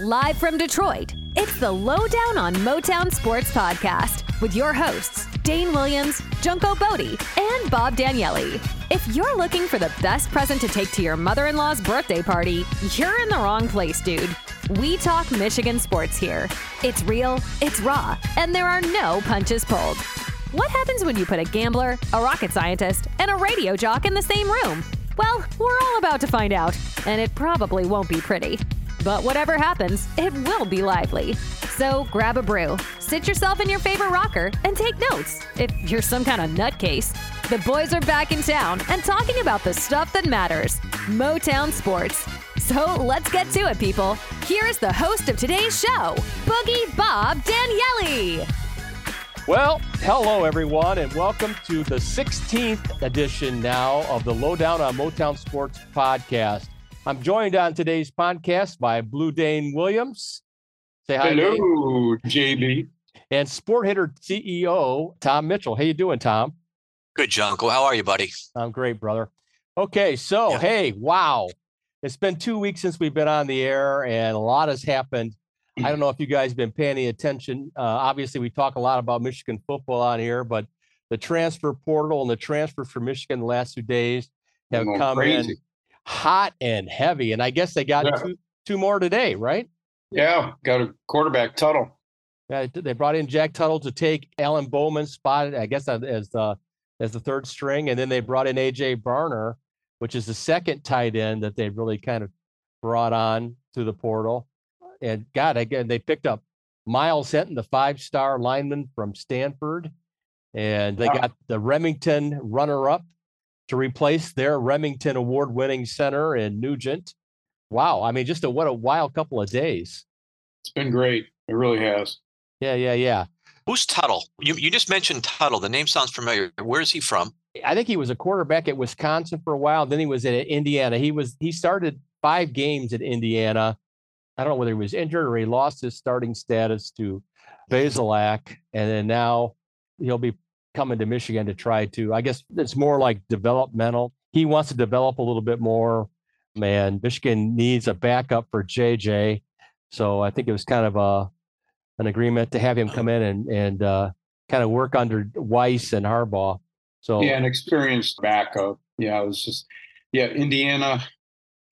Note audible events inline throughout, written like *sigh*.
Live from Detroit, it's the Lowdown on Motown Sports podcast with your hosts, Dane Williams, Junko Bodie, and Bob Danielli. If you're looking for the best present to take to your mother in law's birthday party, you're in the wrong place, dude. We talk Michigan sports here. It's real, it's raw, and there are no punches pulled. What happens when you put a gambler, a rocket scientist, and a radio jock in the same room? Well, we're all about to find out, and it probably won't be pretty. But whatever happens, it will be lively. So grab a brew, sit yourself in your favorite rocker, and take notes if you're some kind of nutcase. The boys are back in town and talking about the stuff that matters Motown sports. So let's get to it, people. Here is the host of today's show, Boogie Bob Daniele. Well, hello everyone, and welcome to the 16th edition now of the Lowdown on Motown Sports podcast. I'm joined on today's podcast by Blue Dane Williams. Say hi. Hello, Dane. JB. And Sport Hitter CEO Tom Mitchell. How you doing, Tom? Good, Junko. How are you, buddy? I'm great, brother. Okay, so yeah. hey, wow. It's been two weeks since we've been on the air, and a lot has happened. I don't know if you guys have been paying attention. Uh, obviously, we talk a lot about Michigan football on here, but the transfer portal and the transfer for Michigan the last two days have come crazy. in hot and heavy. And I guess they got yeah. two two more today, right? Yeah, got a quarterback Tuttle. Yeah, they brought in Jack Tuttle to take Alan Bowman's spot, I guess, uh, as the as the third string, and then they brought in AJ Barner, which is the second tight end that they really kind of brought on through the portal. And God, again, they picked up Myles Hinton, the five-star lineman from Stanford, and they wow. got the Rimington runner-up to replace their Rimington award winning center in Nugent. Wow. I mean, just a what a wild couple of days. It's been great. It really has. Yeah, yeah, yeah. Who's Tuttle? You, you just mentioned Tuttle. The name sounds familiar. Where is he from? I think he was a quarterback at Wisconsin for a while. Then he was at Indiana. He was he started five games at Indiana. I don't know whether he was injured or he lost his starting status to Bazelak, and then now he'll be coming to Michigan to try to, I guess it's more like developmental. He wants to develop a little bit more. Man, Michigan needs a backup for JJ. So I think it was kind of a an agreement to have him come in and and uh, kind of work under Weiss and Harbaugh. So yeah, an experienced backup. Yeah, it was just yeah, Indiana. I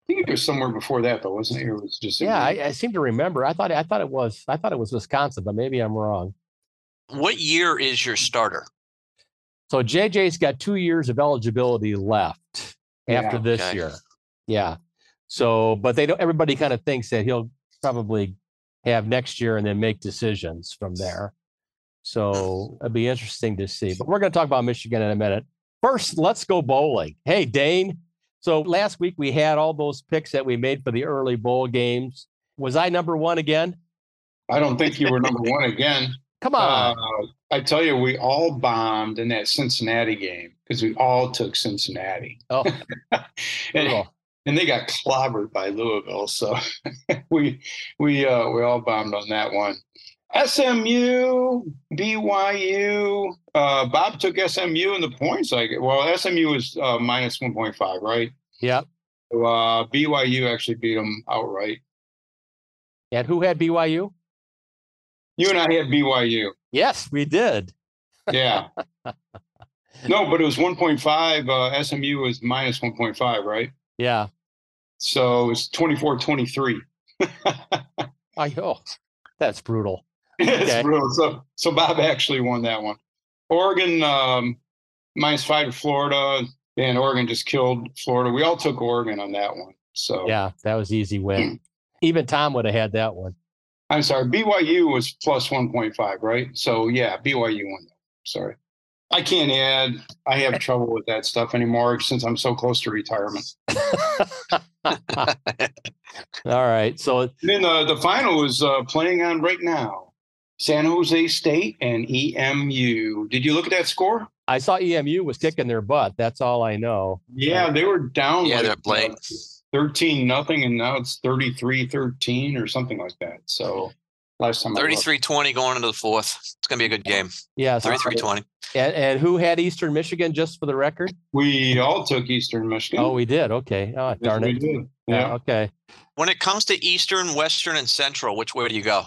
think it was somewhere before that, though, wasn't it? It was just yeah. I, I, seem to remember. I thought I thought it was I thought it was Wisconsin, but maybe I'm wrong. What year is your starter? So JJ's got two years of eligibility left yeah, after this okay. year. Yeah. So, but they don't. Everybody kind of thinks that he'll probably have next year and then make decisions from there. So it'd be interesting to see. But we're going to talk about Michigan in a minute. First, let's go bowling. Hey, Dane. So last week we had all those picks that we made for the early bowl games. Was I number one again? I don't think you were number one again. Come on. Uh, I tell you, we all bombed in that Cincinnati game because we all took Cincinnati. Oh, *laughs* and, and, they got clobbered by Louisville. So *laughs* we we uh, we all bombed on that one. SMU, BYU. Uh, Bob took SMU in the points. Like, well, SMU was uh, minus one point five, right? Yep. So, uh, BYU actually beat them outright. And who had BYU? You and I had BYU. Yes, we did. Yeah. no, *laughs* but it was 1.5. Uh, SMU was minus 1.5, right? Yeah. So it was 24 23. I oh, that's brutal. *laughs* it's okay. brutal. So, so Bob actually won that one. Oregon um, minus five to Florida, and Oregon just killed Florida. We all took Oregon on that one. So yeah, that was easy win. Even Tom would have had that one. I'm sorry, BYU was plus 1.5, right? So yeah, BYU won. Sorry. I can't add. I have trouble with that stuff anymore since I'm so close to retirement. *laughs* All right. So then uh, the final is uh, playing on right now. San Jose State and EMU. Did you look at that score? I saw EMU was kicking their butt. That's all I know. Yeah, they were down. Yeah, like, they're playing. Uh, 13 nothing and now it's 33 13 or something like that so last time 33 20 going into the fourth it's going to be a good game yeah 33 20 and, and, who had eastern michigan just for the record we all took eastern michigan oh we did okay oh darn yes, it we did. Yeah. Okay. When it comes to Eastern, Western, and Central, which way do you go?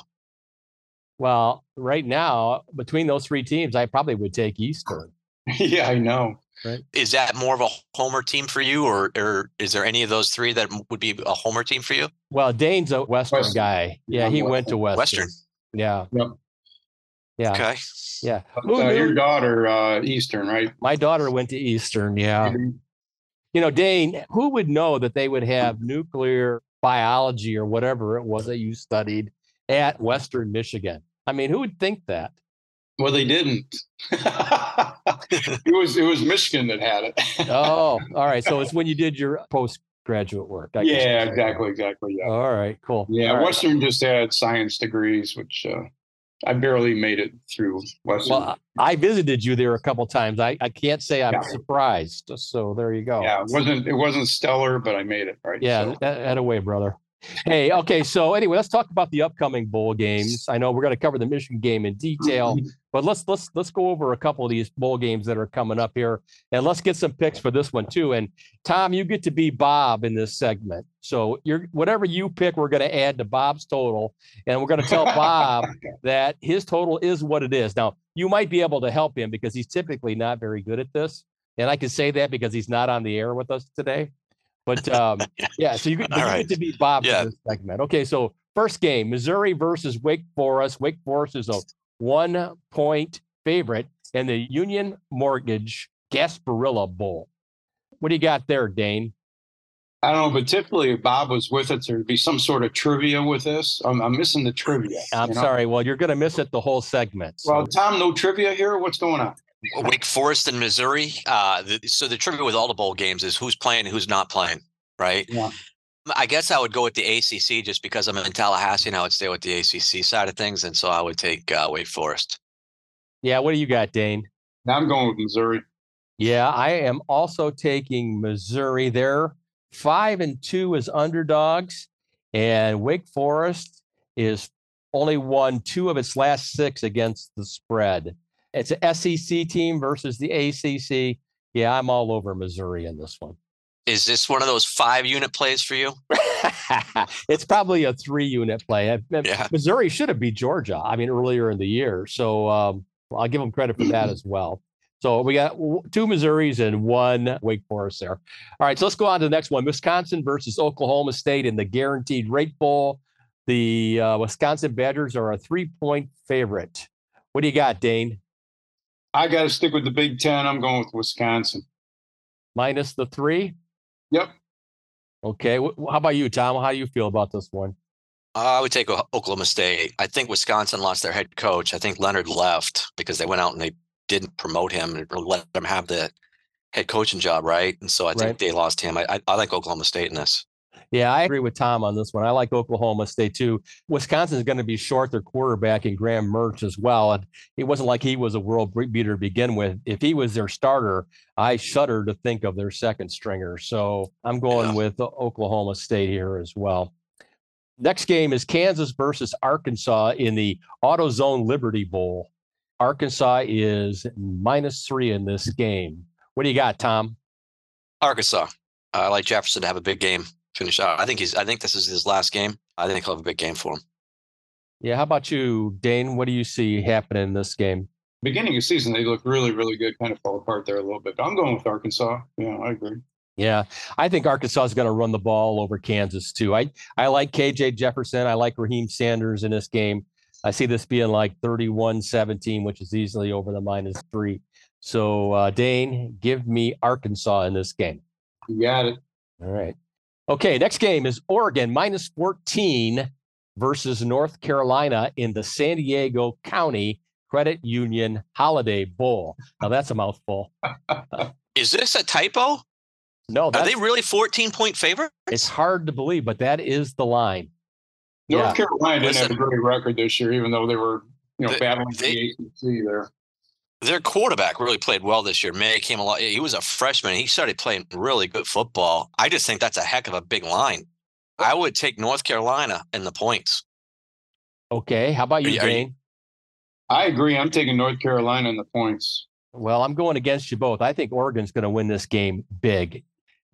Well, right now, between those three teams, I probably would take Eastern. *laughs* yeah, I know. Right. Is that more of a homer team for you, or or is there any of those three that would be a homer team for you? Well, Dane's a Western, Western. guy. Yeah, Yeah, he I'm went to Western. Western. Yeah. Yep. Yeah. Okay. Yeah. But, Who uh, your daughter, uh, Eastern, right? My daughter went to Eastern. Yeah. Mhm. You know, Dane, who would know that they would have nuclear biology or whatever it was that you studied at Western Michigan? I mean, who would think that? Well, they didn't. *laughs* it was it was Michigan that had it. Oh, *laughs* all right. So it's when you did your postgraduate work. I yeah, exactly, exactly. Yeah, All right, cool. yeah. All right. Western just had science degrees, which uh, I barely made it through Western. Well, I visited you there a couple times. I, I can't say I'm Yeah. surprised. So there you go. yeah, it wasn't it wasn't stellar, but I made it. Right. Yeah, So, that, that away, brother. Hey, okay. So anyway, let's talk about the upcoming bowl games. I know we're going to cover the Michigan game in detail, mm-hmm. but let's let's let's go over a couple of these bowl games that are coming up here, and let's get some picks for this one too. And Tom, you get to be Bob in this segment. So you're whatever you pick, we're going to add to Bob's total, and we're going to tell Bob *laughs* that his total is what it is. Now, you might be able to help him because he's typically not very good at this. And I can say that because he's not on the air with us today. But um, *laughs* yeah, so you, get- but All you right. get to be Bob Yeah. for this segment. Okay, so first game Missouri versus Wake Forest. Wake Forest is a one point favorite in the Union Mortgage Gasparilla Bowl. What do you got there, Dane? I don't know, but typically if Bob was with us, there'd be some sort of trivia with this. I'm, I'm missing the trivia. I'm you know? sorry. Well, you're going to miss it the whole segment. so- Well, Tom, no trivia here. What's going on? Wake Forest and Missouri. Uh, the, so the trivia with all the bowl games is who's playing, who's not playing, right? Yeah. I guess I would go with the ACC just because I'm in Tallahassee and I would stay with the ACC side of things, and so I would take uh, Wake Forest. yeah, what do you got, Dane? I'm going with Missouri. Yeah, I am also taking Missouri. They're five and two as underdogs, and Wake Forest is only won two of its last six against the spread. It's an SEC team versus the ACC. Yeah, I'm all over Missouri in this one. Is this one of those five unit plays for you? *laughs* it's probably a three unit play. Yeah. Missouri should have beat Georgia. I mean, earlier in the year. So um, I'll give them credit for that *clears throat* as well. So we got two Missouris and one Wake Forest there. All right, so let's go on to the next one: Wisconsin versus Oklahoma State in the Guaranteed Rate Bowl. The uh, Wisconsin Badgers are a three-point favorite. What do you got, Dane? I got to stick with the Big Ten. I'm going with Wisconsin. Minus the three. Yep. Okay. How about you, Tom? How do you feel about this one? I would take Oklahoma State. I think Wisconsin lost their head coach. I think Leonhard left because they went out and they didn't promote him or let him have the head coaching job, right? And so I think Right. they lost him. I, I, I like Oklahoma State in this. Yeah, I agree with Tom on this one. I like Oklahoma State too. Wisconsin is going to be short their quarterback in Graham Mertz as well. And it wasn't like he was a world bre- beater to begin with. If he was their starter, I shudder to think of their second stringer. So I'm going Yeah. with Oklahoma State here as well. Next game is Kansas versus Arkansas in the AutoZone Liberty Bowl. Arkansas is minus three in this game. What do you got, Tom? Arkansas. I like Jefferson to have a big game. Finish out. I think he's. I think this is his last game. I think he'll have a big game for him. Yeah, how about you, Dane? What do you see happening in this game? Beginning of season, they look really, really good. Kind of fall apart there a little bit. But I'm going with Arkansas. Yeah, I agree. Yeah, I think Arkansas is going to run the ball over Kansas too. I I like KJ Jefferson. I like Raheim Sanders in this game. I see this being like 31-17, which is easily over the minus three. So uh, Dane, give me Arkansas in this game. You got it. All right. Okay, next game is Oregon minus 14 versus North Carolina in the San Diego County Credit Union Holiday Bowl. Now that's a mouthful. *laughs* Is this a typo? No, Are they really 14 point favorites? it's hard to believe, but that is the line. North Yeah. Carolina didn't have a great record this year, even though they were, you know, They- battling they- the ACC there. Their quarterback really played well this year. Maye came along. He was a freshman. He started playing really good football. I just think that's a heck of a big line. I would take North Carolina in the points. Okay, how about you, you- are you- Dane? I agree. I'm taking North Carolina in the points. Well, I'm going against you both. I think Oregon's going to win this game big.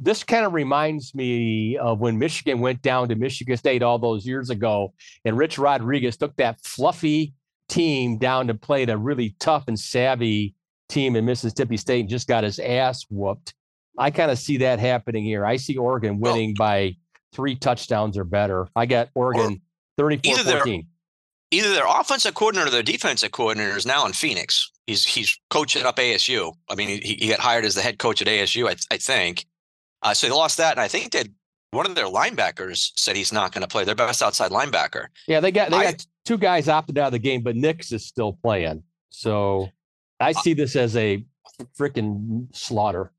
this kind of reminds me of when Michigan went down to Michigan State all those years ago, and Rich Rodriguez took that fluffy team down to play a really tough and savvy team in Mississippi State and just got his ass whooped. I kind of see that happening here. I see Oregon winning by three touchdowns or better. I got Oregon 34 14 either their offensive coordinator or their defensive coordinator is now in Phoenix. He's he's coaching up ASU. I mean, he, he got hired as the head coach at ASU, I, I think. Uh, so they lost that, and I think that one of their linebackers said he's not going to play. Their best outside linebacker. Yeah, they got they I, got two guys opted out of the game, but Nix is still playing. So I uh see this as a freaking slaughter.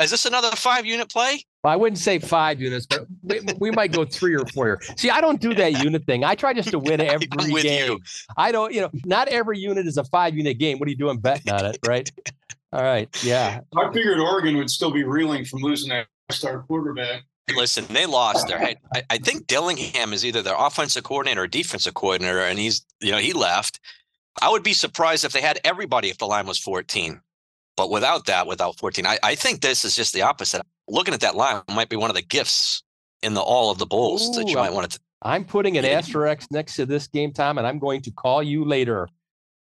Is this another five unit play? Well, I wouldn't say five units, but we, we, might go three or four. See, I don't do that *laughs* unit thing. I try just to win every game. You. I don't, you know, not every unit is a five unit game. What are you doing betting on it, right? *laughs* All right. Yeah. I figured Oregon would still be reeling from losing that star quarterback. Listen, they lost their head. I, I think Dillingham is either their offensive coordinator or defensive coordinator, and he's, you know, he left. I would be surprised if they had everybody if the line was 14. But without that, without 14, I, I think this is just the opposite. Looking at that line might be one of the gifts in the all of the bowls Ooh, that you might want to. I'm putting an asterisk next to this game time, and I'm going to call you later.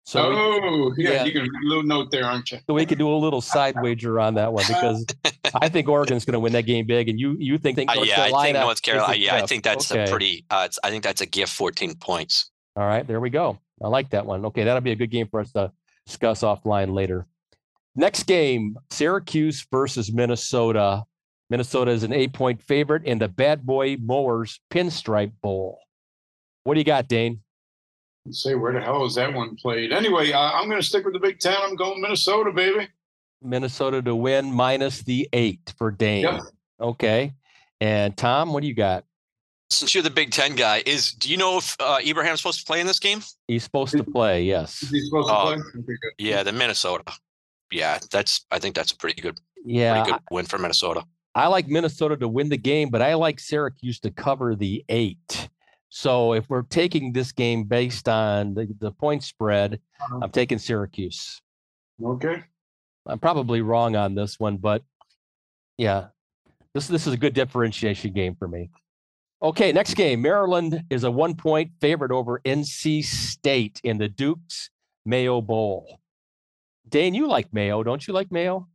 So oh, we, yeah, yeah, you can a little note there, aren't you? So we could do a little side wager on that one because *laughs* I think Oregon's going to win that game big, and you you think, think uh, yeah, I think North Carolina. Yeah, I think that's okay. a pretty. Uh, I think that's a gift. 14 points. All right, there we go. I like that one. Okay, that'll be a good game for us to discuss offline later. Next game Syracuse versus Minnesota. Minnesota is an eight point favorite in the Bad Boy Mowers Pinstripe Bowl. What do you got, Dane? Let's say where the hell is that one played? Anyway, uh, I'm going to stick with the Big Ten. I'm going Minnesota, baby. Minnesota to win minus the eight for Dane. Yep. Okay. And Tom, what do you got? Since you're the Big Ten guy, is do you know if uh, Ibrahim's supposed to play in this game? He's supposed to play. Yes. He's supposed to uh, play. Yeah, the Minnesota yeah, that's I think that's a pretty good, yeah, pretty good win for Minnesota. I like Minnesota to win the game, but I like Syracuse to cover the eight. So if we're taking this game based on the, the point spread, uh-huh. I'm taking Syracuse. Okay. I'm probably wrong on this one, but yeah, this this is a good differentiation game for me. Okay, next game. Maryland is a one point favorite over NC State in the Dukes Mayo Bowl. Dane, you like mayo, don't you like mayo?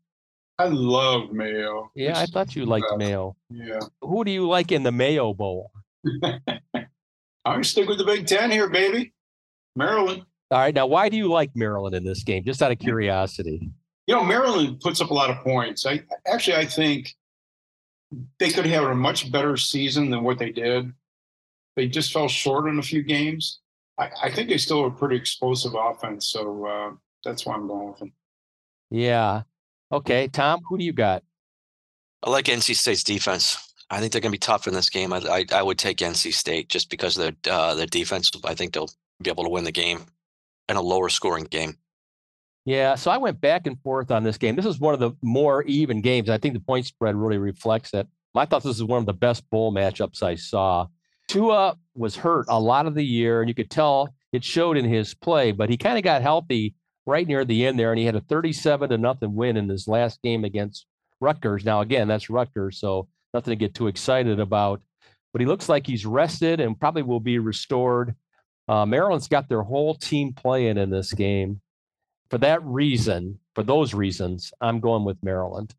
I love mayo. Yeah, I thought you liked mayo. Yeah. Who do you like in the mayo bowl? *laughs* I'm gonna stick with the Big Ten here, baby. Maryland. All right. Now, why do you like Maryland in this game? Just out of curiosity. You know, Maryland puts up a lot of points. I actually I think they could have a much better season than what they did. They just fell short in a few games. I, I think they still have a pretty explosive offense. So uh, that's why I'm going with them. Yeah. Okay, Tom, who do you got? I like NC State's defense. I think they're going to be tough in this game. I, I, I would take NC State just because of their uh, their defense. I think they'll be able to win the game in a lower scoring game. Yeah, so I went back and forth on this game. This is one of the more even games. I think the point spread really reflects it. I thought this was one of the best bowl matchups I saw. Tua was hurt a lot of the year, and you could tell it showed in his play, but he kind of got healthy right near the end there, and he had a 37 to nothing win in his last game against Rutgers. Now, again, that's Rutgers, so nothing to get too excited about. But he looks like he's rested and probably will be restored. Uh, Maryland's got their whole team playing in this game. For that reason, for those reasons, I'm going with Maryland.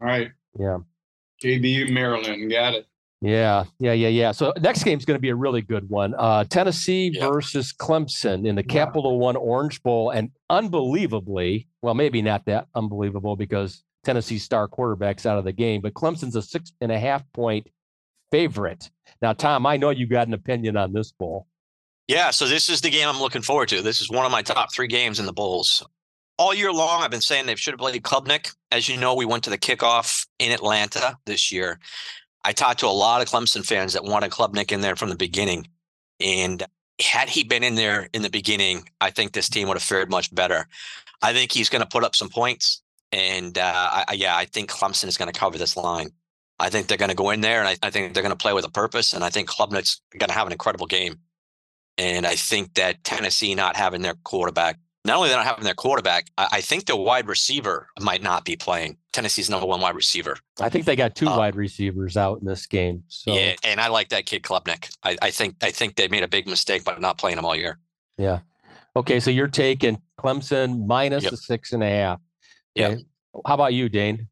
All right. Yeah. JBU Maryland, got it. Yeah, yeah, yeah, yeah. So next game is going to be a really good one. Uh, Tennessee yeah. versus Clemson in the Capital One Orange Bowl, and unbelievably, well, maybe not that unbelievable because Tennessee star quarterbacks out of the game, but Clemson's a six and a half point favorite. Now, Tom, I know you got an opinion on this bowl. Yeah, so this is the game I'm looking forward to. This is one of my top three games in the bowls. All year long, I've been saying they should have played Klubnik. As you know, we went to the kickoff in Atlanta this year. I talked to a lot of Clemson fans that wanted Klubnik in there from the beginning. And had he been in there in the beginning, I think this team would have fared much better. I think he's going to put up some points. And uh, I, yeah, I think Clemson is going to cover this line. I think they're going to go in there and I, I think they're going to play with a purpose. And I think Klubnik's going to have an incredible game. And I think that Tennessee not having their quarterback not only they're not having their quarterback, I, I, think the wide receiver might not be playing. Tennessee's number one wide receiver. I think they got two uh, wide receivers out in this game. So. Yeah, and I like that kid Klubnik. I, I think I think they made a big mistake by not playing him all year. Yeah. Okay, so you're taking Clemson minus yep. the six and a half. Okay. Yeah. How about you, Dane?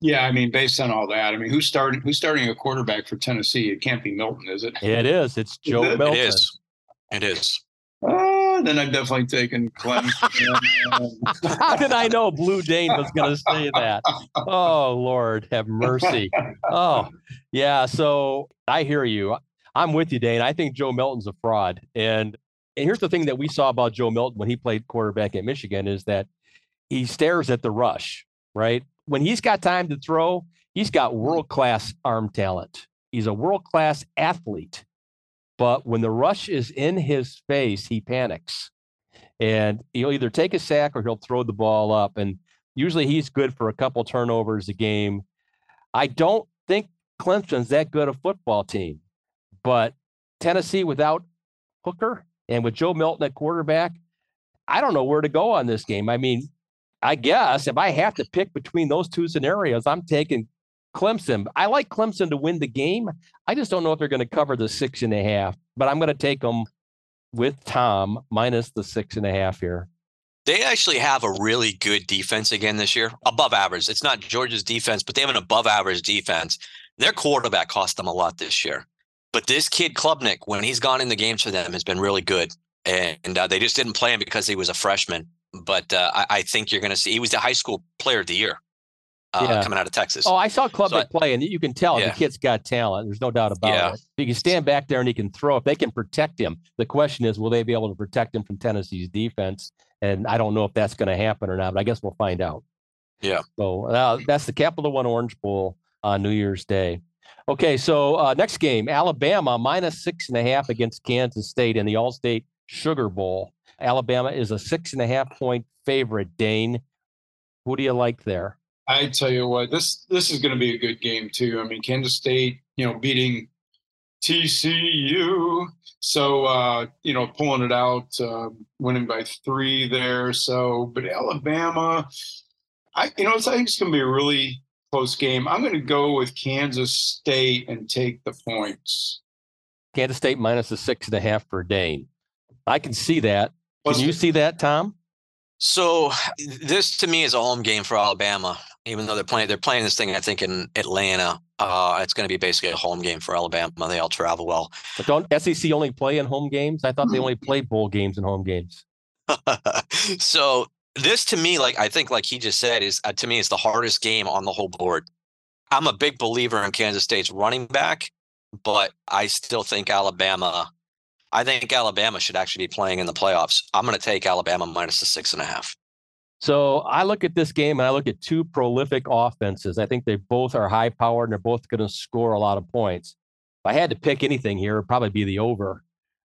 Yeah, I mean, based on all that, I mean, who's starting? Who's starting a quarterback for Tennessee? It can't be Milton, is it? Yeah, it is. It's *laughs* Joe it, Milton. It is. It is. Uh, then I'm definitely taking Clemson. How did I know Blue Dane was going to say that? Oh Lord, have mercy. Oh yeah. So I hear you. I'm with you, Dane. I think Joe Milton's a fraud. And and here's the thing that we saw about Joe Milton when he played quarterback at Michigan is that he stares at the rush, right? when he's got time to throw, he's got world class arm talent. He's a world class athlete. But when the rush is in his face, he panics. And he'll either take a sack or he'll throw the ball up. And usually he's good for a couple turnovers a game. I don't think Clemson's that good a football team. But Tennessee without Hooker and with Joe Milton at quarterback, I don't know where to go on this game. I mean, I guess if I have to pick between those two scenarios, I'm taking Clemson. I like Clemson to win the game. I just don't know if they're going to cover the six and a half, but I'm going to take them with Tom minus the six and a half here. They actually have a really good defense again this year, above average. It's not Georgia's defense, but they have an above average defense. Their quarterback cost them a lot this year. But this kid, Klubnik, when he's gone in the games for them, has been really good. And uh, they just didn't play him because he was a freshman but uh, I, I, think you're going to see he was the high school player of the year uh, yeah. coming out of Texas. Oh, I saw Klubnik so play, and you can tell yeah. the kid's got talent. There's no doubt about yeah. it. He can stand back there and he can throw. If they can protect him, the question is, will they be able to protect him from Tennessee's defense? And I don't know if that's going to happen or not, but I guess we'll find out. Yeah. So uh, that's the Capital One Orange Bowl on New Year's Day. Okay, so uh, next game, Alabama minus six and a half against Kansas State in the Allstate Sugar Bowl. Alabama is a six and a half point favorite. Dane, who do you like there? I tell you what, this this is going to be a good game too. I mean, Kansas State, you know, beating TCU, so uh, you know, pulling it out, uh, winning by three there. So, but Alabama, I you know, I think it's going to be a really close game. I'm going to go with Kansas State and take the points. Kansas State minus the six and a half for Dane. I can see that. Can you see that, Tom? So this to me is a home game for Alabama, even though they're playing they're playing this thing I think in Atlanta. Uh, it's going to be basically a home game for Alabama. They all travel well. But don't SEC only play in home games? I thought they only played bowl games in home games. *laughs* so this to me, like I think, like he just said, is uh, to me is the hardest game on the whole board. I'm a big believer in Kansas State's running back, but I still think Alabama I think Alabama should actually be playing in the playoffs. I'm going to take Alabama minus the six and a half. So I look at this game and I look at two prolific offenses. I think they both are high powered and they're both going to score a lot of points. If I had to pick anything here, it'd probably be the over.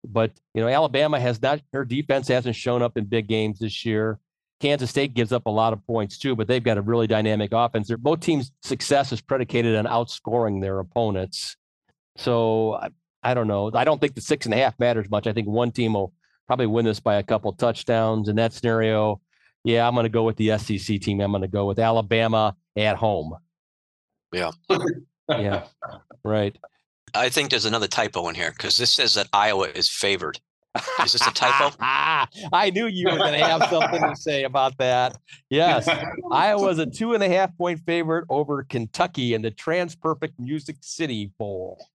But you know, Alabama has not her defense hasn't shown up in big games this year. Kansas State gives up a lot of points too, but they've got a really dynamic offense. They're, both teams' success is predicated on outscoring their opponents. So I don't know. I don't think the six and a half matters much. I think one team will probably win this by a couple touchdowns. In that scenario, yeah, I'm going to go with the SEC team. I'm going to go with Alabama at home. Yeah. yeah. Right. I think there's another typo in here because this says that Iowa is favored. Is this a typo? Ah, *laughs* I knew you were going to have something to say about that. Yes. *laughs* Iowa's a two and a half point favorite over Kentucky in the TransPerfect Music City Bowl.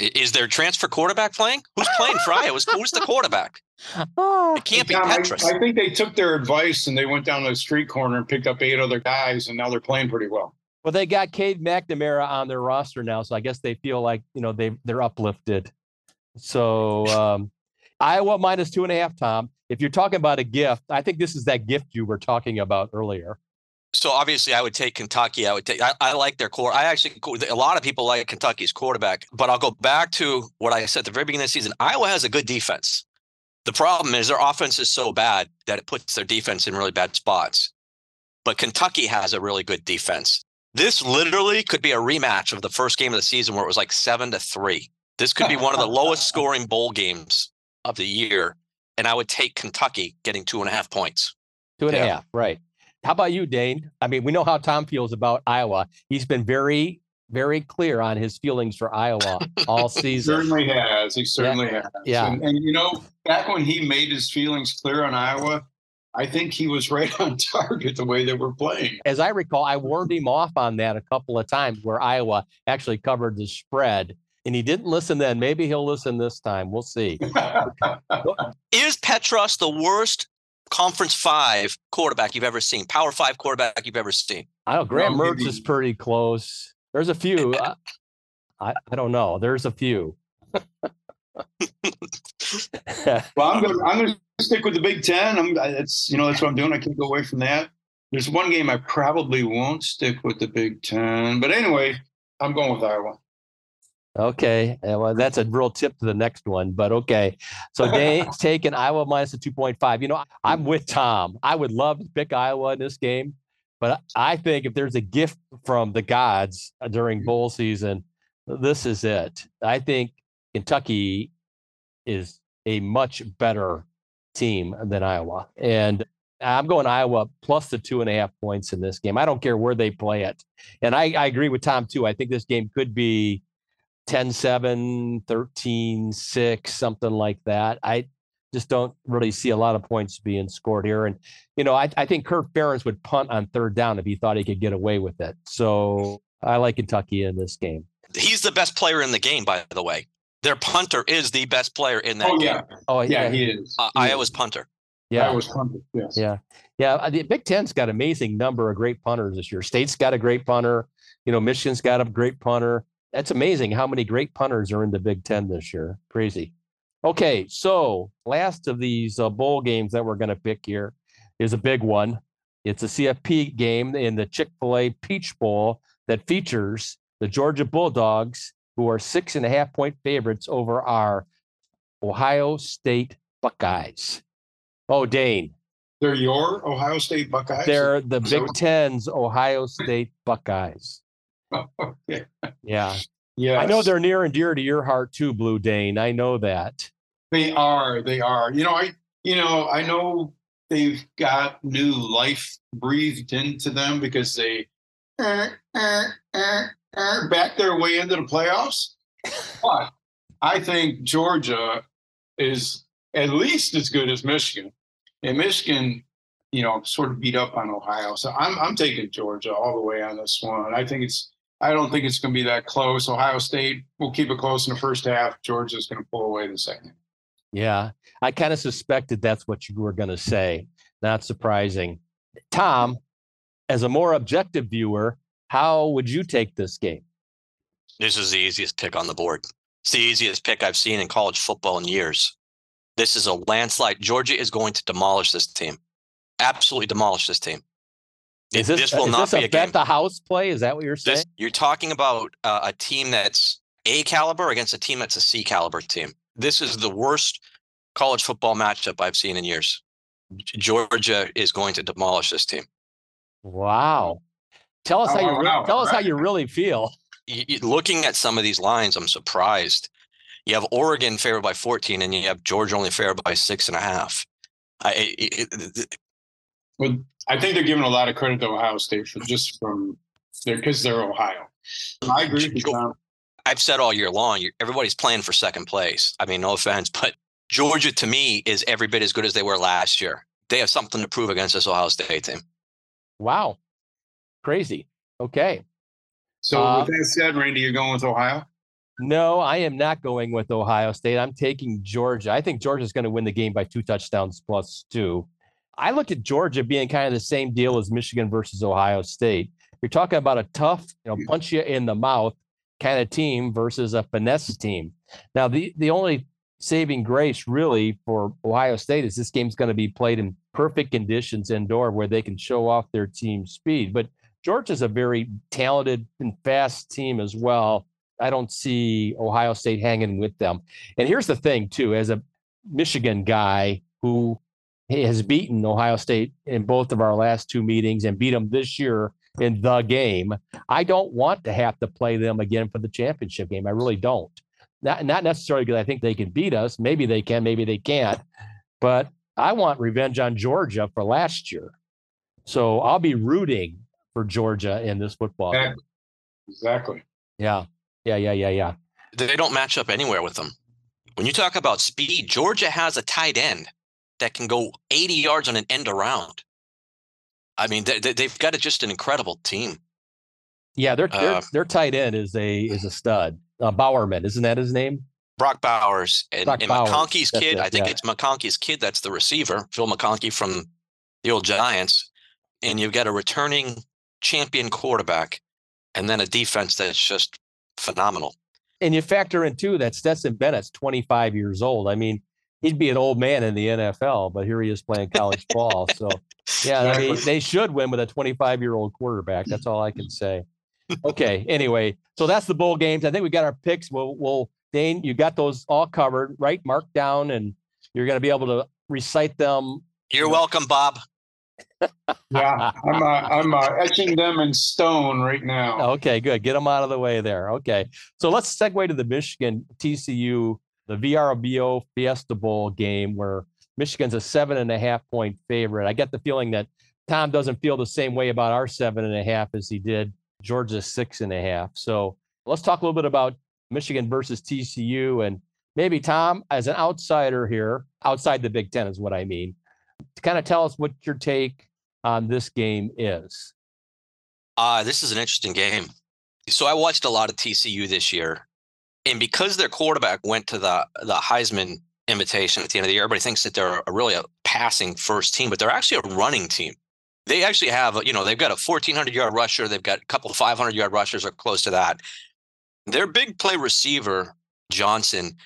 Is there transfer quarterback playing? Who's playing for Iowa? Who's the quarterback? Oh, it can't be Petras. I, I, think they took their advice and they went down the street corner and picked up eight other guys, and now they're playing pretty well. Well, they got Cade McNamara on their roster now, so I guess they feel like you know they they're uplifted. So um, Iowa minus two and a half, Tom. If you're talking about a gift, I think this is that gift you were talking about earlier so obviously I would take Kentucky. I would take. I, I, like their core. I actually a lot of people like Kentucky's quarterback, but I'll go back to what I said at the very beginning of the season. Iowa has a good defense. The problem is their offense is so bad that it puts their defense in really bad spots. But Kentucky has a really good defense. This literally could be a rematch of the first game of the season where it was like seven to three. This could be one of the lowest *laughs* scoring bowl games of the year and I would take Kentucky getting two and a half points. Two and yeah. a half, right. How about you, Dane? I mean, we know how Tom feels about Iowa. He's been very, very clear on his feelings for Iowa all *laughs* season. he certainly has. He certainly yeah. has. Yeah. And, and, you know, back when he made his feelings clear on Iowa, I think he was *laughs* right on target the way they were playing. As I recall, I warned him off on that a couple of times where Iowa actually covered the spread. And he didn't listen then. Maybe he'll listen this time. We'll see. *laughs* Is Petras the worst Conference Five quarterback you've ever seen? Power Five quarterback you've ever seen? I don't know Graham no, Mertz is pretty close. There's a few. I, *laughs* uh, I, I don't know. There's a few. *laughs* well, I'm going. I'm going to stick with the Big Ten. I'm. It's you know that's what I'm doing. I can't go away from that. There's one game I probably won't stick with the Big Ten, but anyway, I'm going with Iowa. Okay, well, that's a real tip to the next one, but okay. So Dane's *laughs* taking Iowa minus the 2.5. You know, I'm with Tom. I would love to pick Iowa in this game, but I think if there's a gift from the gods during mm. bowl season, this is it. I think Kentucky is a much better team than Iowa. And I'm going Iowa plus the two and a half points in this game. I don't care where they play it. And I, I agree with Tom too. I think this game could be 10 7, 13 6, something like that. I just don't really see a lot of points being scored here. And, you know, I, I think Kirk Ferentz would punt on third down if he thought he could get away with it. So I like Kentucky in this game. He's the best player in the game, by the way. Their punter is the best player in that oh, game. Yeah. Oh, yeah, yeah he is. Uh, he Iowa's is. punter. Yeah. Iowa's punter, yes. Yeah. Yeah. Uh, the Big Ten's got an amazing number of great punters this year. State's got a great punter. You know, Michigan's got a great punter. That's amazing how many great punters are in the Big Ten this year. Crazy. Okay, so last of these uh, bowl games that we're going to pick here is a big one. It's a CFP game in the Chick fil A Peach Bowl that features the Georgia Bulldogs, who are six and a half point favorites over our Ohio State Buckeyes. Oh, Dane. They're your Ohio State Buckeyes? They're the Big Ten's Ohio State Buckeyes. Okay. Yeah. Yeah. I know they're near and dear to your heart too, Blue Dane. I know that. They are. They are. You know, I you know, I know they've got new life breathed into them because they uh, uh, uh, uh back their way into the playoffs. But I think Georgia is at least as good as Michigan. And Michigan you know, sort of beat up on Ohio. So I'm I'm taking Georgia all the way on this one. I think it's I don't think it's going to be that close. Ohio State will keep it close in the first half. Georgia's going to pull away in the second. Yeah, I kind of suspected that's what you were going to say. Not surprising. Tom, as a more objective viewer, how would you take this game? This is the easiest pick on the board. It's the easiest pick I've seen in college football in years. This is a landslide. Georgia is going to demolish this team absolutely demolish this team. Is this, this will is not this be a bet game. the house play? Is that what you're saying? This, you're talking about uh, a team that's A caliber against a team that's a C caliber team. This is the worst college football matchup I've seen in years. Georgia is going to demolish this team. Wow. Tell us oh, how you wow, tell us how you *laughs* really feel. You, you, looking at some of these lines, I'm surprised. You have Oregon favored by 14, and you have Georgia only favored by six and a half. I, it, it, well, I think they're giving a lot of credit to Ohio State for just from there because they're Ohio. I agree with you. I've said all year long, everybody's playing for second place. I mean, no offense, *laughs* but Georgia to me is every bit as good as they were last year. They have something to prove against this Ohio State team. Wow, crazy. Okay. So uh, with that said, Randy, you're going with Ohio? No, I am not going with Ohio State. I'm taking Georgia. I think Georgia's going to win the game by two touchdowns plus two. I look at Georgia being kind of the same deal as Michigan versus Ohio State. You're talking about a tough, you know, punch you in the mouth kind of team versus a finesse team. Now, the the only saving grace really for Ohio State is this game's going to be played in perfect conditions indoor where they can show off their team speed. But Georgia's a very talented and fast team as well. I don't see Ohio State hanging with them. And here's the thing, too, as a Michigan guy who has beaten Ohio State in both of our last two meetings and beat them this year in the game. I don't want to have to play them again for the championship game. I really don't. Not, not necessarily because I think they can beat us. Maybe they can, maybe they can't. but I want revenge on Georgia for last year. So I'll be rooting for Georgia in this football exactly. game. Exactly. Yeah. Yeah. Yeah. Yeah. Yeah. They don't match up anywhere with them. When you talk about speed, Georgia has a tight end that can go 80 yards on an end around. I mean, they, have got a, just an incredible team. Yeah, their their, uh, their tight end is a is a stud. Uh, Bowerman, isn't that his name? Brock Bowers and, Brock and Bowers. McConkey's kid. It, I think yeah. it's McConkey's kid that's the receiver, Phil McConkey from the old Giants. And you've got a returning champion quarterback, and then a defense that's just phenomenal. And you factor in too that Stetson Bennett's 25 years old. I mean, he'd be an old man in the NFL, but here he is playing college ball. So, *laughs* yeah, I mean, they should win with a 25 year old quarterback. That's all I can say. Okay. Anyway, so that's the bowl games. I think we got our picks. We'll, we'll Dane, you got those all covered, right? Marked down, and you're going to be able to recite them. You're welcome, Bob. *laughs* yeah, I'm uh, I'm uh, etching them in stone right now. Okay, good. Get them out of the way there. Okay, so let's segue to the Michigan TCU the VRBO Fiesta Bowl game where Michigan's a seven and a half point favorite. I get the feeling that Tom doesn't feel the same way about our seven and a half as he did Georgia's six and a half. So let's talk a little bit about Michigan versus TCU and maybe Tom, as an outsider here, outside the Big Ten is what I mean, to kind of tell us what your take on this game is. Uh, this is an interesting game. So I watched a lot of TCU this year, and because their quarterback went to the the Heisman invitation at the end of the year, everybody thinks that they're a really a passing first team, but they're actually a running team. They actually have, you know, they've got a 1400 yard rusher, they've got a couple 500 yard rushers or close to that. Their big play receiver, Johnston,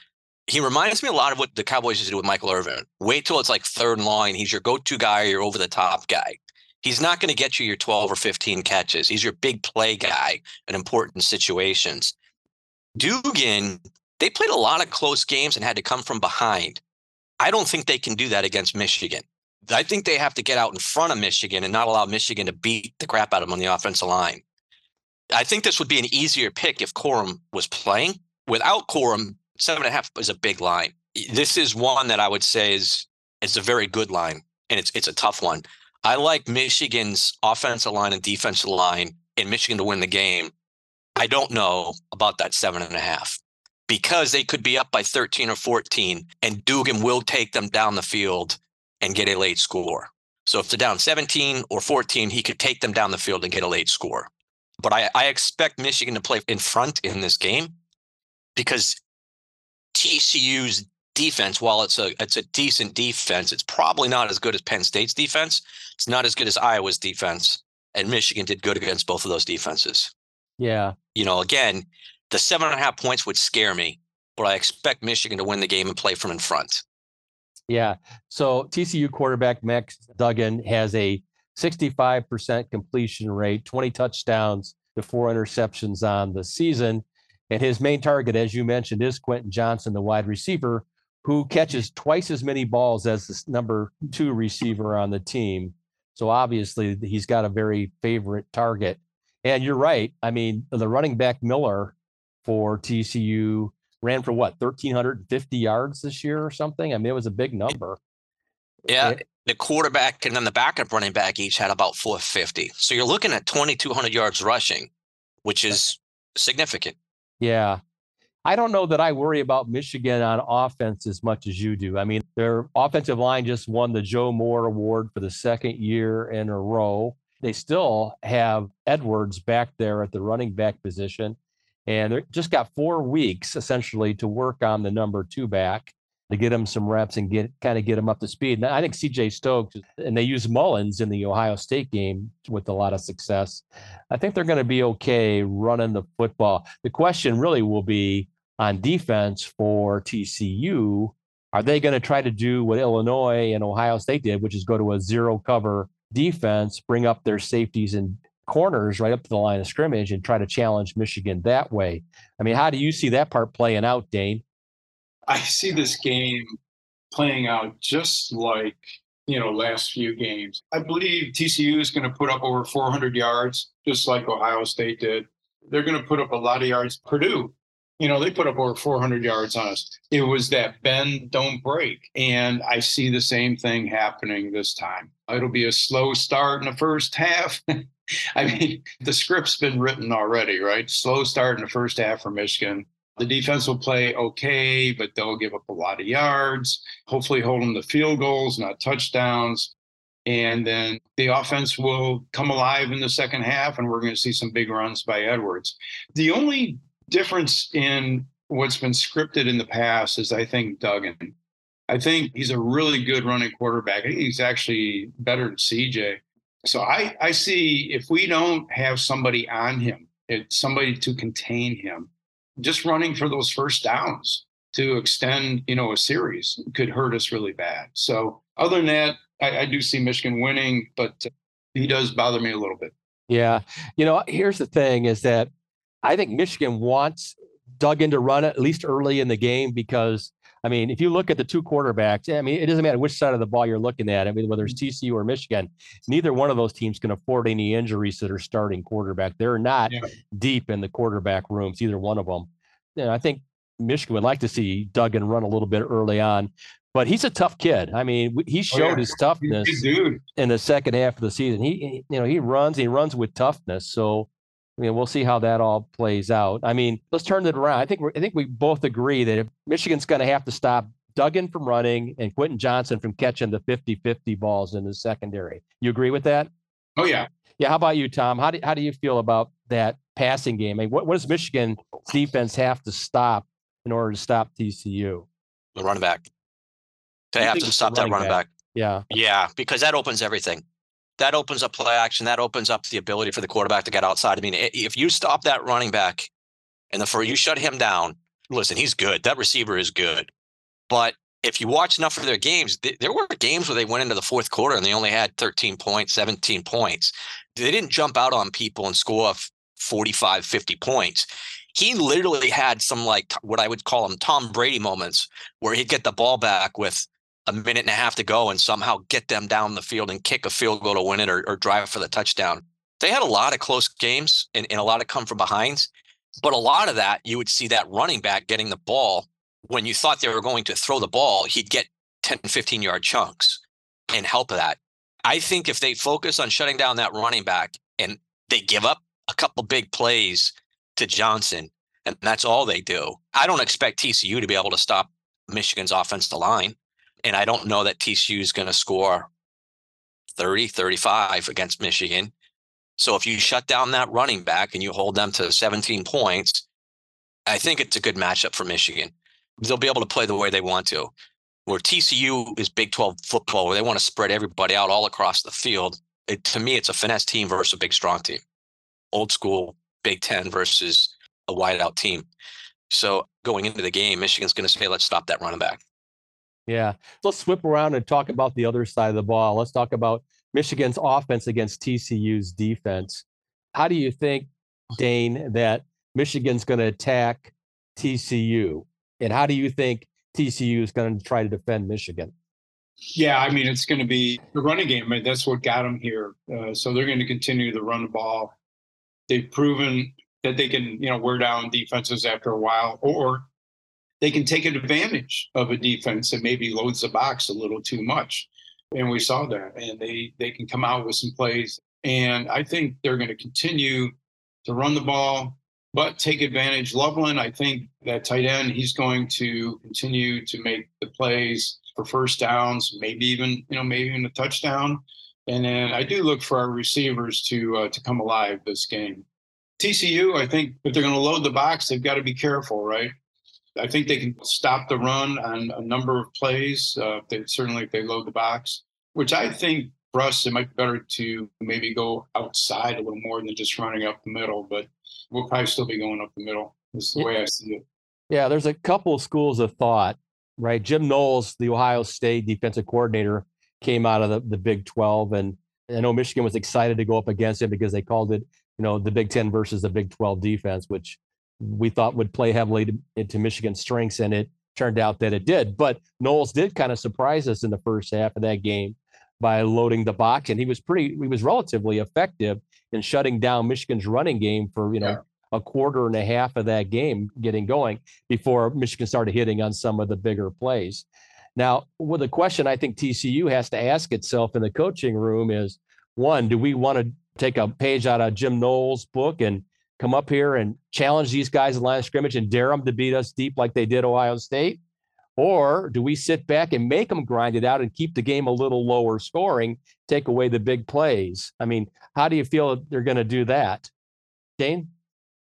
he reminds me a lot of what the Cowboys used to do with Michael Irvin. Wait till it's like third line. He's your go-to guy, your over the top guy. He's not going to get you your 12 or 15 catches. He's your big play guy in important situations. Duggan, they played a lot of close games and had to come from behind. I don't think they can do that against Michigan. I think they have to get out in front of Michigan and not allow Michigan to beat the crap out of them on the offensive line. I think this would be an easier pick if Corum was playing. Without Corum, seven and a half is a big line. This is one that I would say is is a very good line, and it's it's a tough one. I like Michigan's offensive line and defensive line in Michigan to win the game I don't know about that seven and a half because they could be up by 13 or 14 and Duggan will take them down the field and get a late score. So if they're down 17 or 14, he could take them down the field and get a late score. But I, I expect Michigan to play in front in this game because TCU's defense, while it's a it's a decent defense, it's probably not as good as Penn State's defense. It's not as good as Iowa's defense. And Michigan did good against both of those defenses. Yeah. You know, again, the seven and a half points would scare me, but I expect Michigan to win the game and play from in front. Yeah. So TCU quarterback Max Duggan has a 65% completion rate, 20 touchdowns to four interceptions on the season. And his main target, as you mentioned, is Quentin Johnston, the wide receiver, who catches twice as many balls as the number two receiver on the team. So obviously, he's got a very favorite target. And you're right. I mean, the running back Miller for TCU ran for what 1350 yards this year or something. I mean, it was a big number. Yeah, it, the quarterback and then the backup running back each had about 450. So you're looking at 2200 yards rushing, which is significant. Yeah. I don't know that I worry about Michigan on offense as much as you do. I mean, their offensive line just won the Joe Moore Award for the second year in a row they still have Edwards back there at the running back position. And they just got four weeks essentially to work on the number two back to get him some reps and get kind of get him up to speed. And I think CJ Stokes and they use Mullings in the Ohio State game with a lot of success. I think they're going to be okay running the football. The question really will be on defense for TCU. Are they going to try to do what Illinois and Ohio State did, which is go to a zero cover defense bring up their safeties and corners right up to the line of scrimmage and try to challenge Michigan that way. I mean, how do you see that part playing out, Dane? I see this game playing out just like you know last few games. I believe TCU is going to put up over 400 yards, just like Ohio State did. They're going to put up a lot of yards. Purdue You know, they put up over 400 yards on us. It was that bend, don't break. And I see the same thing happening this time. It'll be a slow start in the first half. *laughs* I mean, the script's been written already, right? Slow start in the first half for Michigan. The defense will play okay, but they'll give up a lot of yards, hopefully hold them to field goals, not touchdowns. And then the offense will come alive in the second half, and we're going to see some big runs by Edwards. The only difference in what's been scripted in the past is, I think, Duggan. I think he's a really good running quarterback. I think he's actually better than CJ. So I, I see if we don't have somebody on him, it's somebody to contain him, just running for those first downs to extend, you know, a series could hurt us really bad. So other than that, I, I do see Michigan winning, but he does bother me a little bit. Yeah. You know, here's the thing is that I think Michigan wants Duggan to run at least early in the game because I mean, if you look at the two quarterbacks, I mean, it doesn't matter which side of the ball you're looking at. I mean, whether it's TCU or Michigan, neither one of those teams can afford any injuries to their starting quarterback. They're not yeah. deep in the quarterback rooms, either one of them. Know, I think Michigan would like to see Duggan run a little bit early on, but he's a tough kid. I mean, he showed oh, yeah. his toughness in the second half of the season. He, you know, he runs, he runs with toughness. So, I mean, we'll see how that all plays out. I mean, let's turn it around. I think I think we both agree that if Michigan's going to have to stop Duggan from running and Quentin Johnston from catching the 50-50 balls in the secondary. You agree with that? Oh yeah. Yeah. How about you, Tom? How do how do you feel about that passing game? I mean, what, what does Michigan defense have to stop in order to stop TCU? The running back. They have to stop that running back. back. Yeah. Yeah, because that opens everything. That opens up play action. That opens up the ability for the quarterback to get outside. I mean, if you stop that running back and the for you shut him down, listen, he's good. That receiver is good. But if you watch enough of their games, there were games where they went into the fourth quarter and they only had 13 points, 17 points. They didn't jump out on people and score 45, 50 points. He literally had some like what I would call them Tom Brady moments where he'd get the ball back with a minute and a half to go and somehow get them down the field and kick a field goal to win it or, or drive for the touchdown. They had a lot of close games and, and a lot of come from behinds, but a lot of that you would see that running back getting the ball when you thought they were going to throw the ball, he'd get 10, 15 yard chunks and help that. I think if they focus on shutting down that running back and they give up a couple big plays to Johnston, and that's all they do, I don't expect TCU to be able to stop Michigan's offensive line. And I don't know that TCU is going to score 30, 35 against Michigan. So if you shut down that running back and you hold them to 17 points, I think it's a good matchup for Michigan. They'll be able to play the way they want to. Where TCU is Big 12 football, where they want to spread everybody out all across the field. It, to me, it's a finesse team versus a big strong team. Old school Big 10 versus a wide out team. So going into the game, Michigan's going to say, let's stop that running back. Yeah. Let's whip around and talk about the other side of the ball. Let's talk about Michigan's offense against TCU's defense. How do you think, Dane, that Michigan's going to attack TCU? And how do you think TCU is going to try to defend Michigan? Yeah, I mean, it's going to be the running game. I mean, that's what got them here. Uh, so they're going to continue to run the ball. They've proven that they can, you know, wear down defenses after a while, or they can take advantage of a defense that maybe loads the box a little too much. And we saw that. And they they can come out with some plays. And I think they're going to continue to run the ball, but take advantage. Loveland, I think that tight end, he's going to continue to make the plays for first downs, maybe even, you know, maybe even a touchdown. And then I do look for our receivers to uh, to come alive this game. TCU, I think if they're going to load the box, they've got to be careful, right? I think they can stop the run on a number of plays. Uh, they, certainly, if they load the box, which I think for us, it might be better to maybe go outside a little more than just running up the middle. But we'll probably still be going up the middle. This is the yeah. way I see it. Yeah, there's a couple of schools of thought, right? Jim Knowles, the Ohio State defensive coordinator, came out of the, the Big 12. And I know Michigan was excited to go up against him because they called it, you know, the Big 10 versus the Big 12 defense, which we thought would play heavily to, into Michigan's strengths, and it turned out that it did. But Knowles did kind of surprise us in the first half of that game by loading the box, and he was pretty, he was relatively effective in shutting down Michigan's running game for you know yeah. a quarter and a half of that game getting going before Michigan started hitting on some of the bigger plays. Now, well, the question I think TCU has to ask itself in the coaching room is one, do we want to take a page out of Jim Knowles' book and come up here and challenge these guys in line of scrimmage and dare them to beat us deep like they did Ohio State? Or do we sit back and make them grind it out and keep the game a little lower scoring, take away the big plays? I mean, how do you feel they're going to do that? Dane?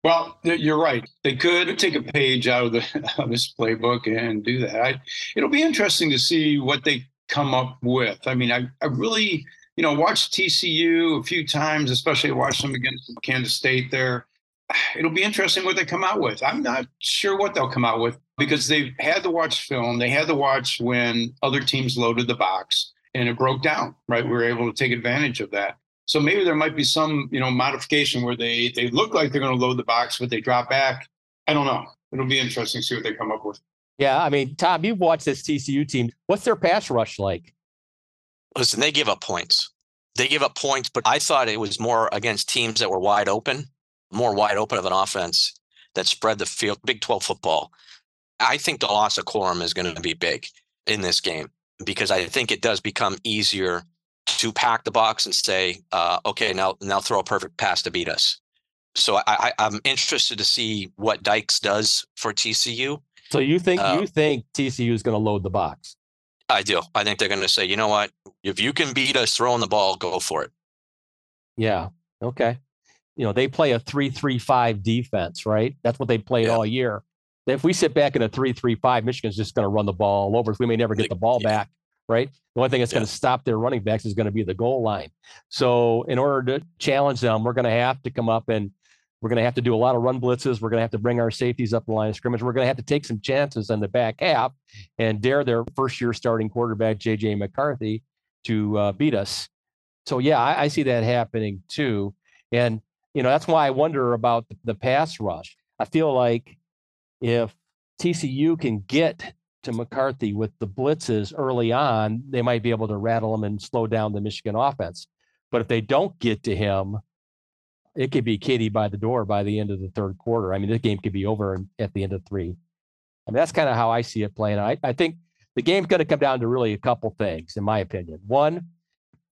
Well, you're right. They could take a page out of, the, *laughs* of this playbook and do that. I, it'll be interesting to see what they come up with. I mean, I, I really, you know, watched TCU a few times, especially watched them against Kansas State there. It'll be interesting what they come out with. I'm not sure what they'll come out with because they've had to watch film. They had to watch when other teams loaded the box and it broke down, right? We were able to take advantage of that. So maybe there might be some, you know, modification where they they look like they're going to load the box, but they drop back. I don't know. It'll be interesting to see what they come up with. Yeah, I mean, Tom, you've watched this TCU team. What's their pass rush like? Listen, they give up points. They give up points, but I thought it was more against teams that were wide open, more wide open of an offense that spread the field. Big 12 football. I think the loss of Corum is going to be big in this game because I think it does become easier to pack the box and say, uh, okay, now now throw a perfect pass to beat us. So I, I, am interested to see what Dykes does for TCU. So you think uh, you think TCU is going to load the box? I do. I think they're going to say, you know what? If you can beat us throwing the ball, go for it. Yeah. Okay. You know they play a three-three-five defense, right? That's what they played yeah. all year. If we sit back in a three-three-five, Michigan's just going to run the ball all over. We may never get the ball yeah. back right? The only thing that's yeah. going to stop their running backs is going to be the goal line. So, in order to challenge them, we're going to have to come up and we're going to have to do a lot of run blitzes. We're going to have to bring our safeties up the line of scrimmage. We're going to have to take some chances in the back half and dare their first year starting quarterback, JJ McCarthy, to uh, beat us. So, yeah, I, I, see that happening too. And, you know, that's why I wonder about the, pass rush. I feel like if TCU can get to McCarthy with the blitzes early on, they might be able to rattle him and slow down the Michigan offense. But if they don't get to him, it could be Katie by the door by the end of the third quarter. I mean, this game could be over at the end of three. I mean, that's kind of how I see it playing. I, I think the game's going to come down to really a couple things, in my opinion. One,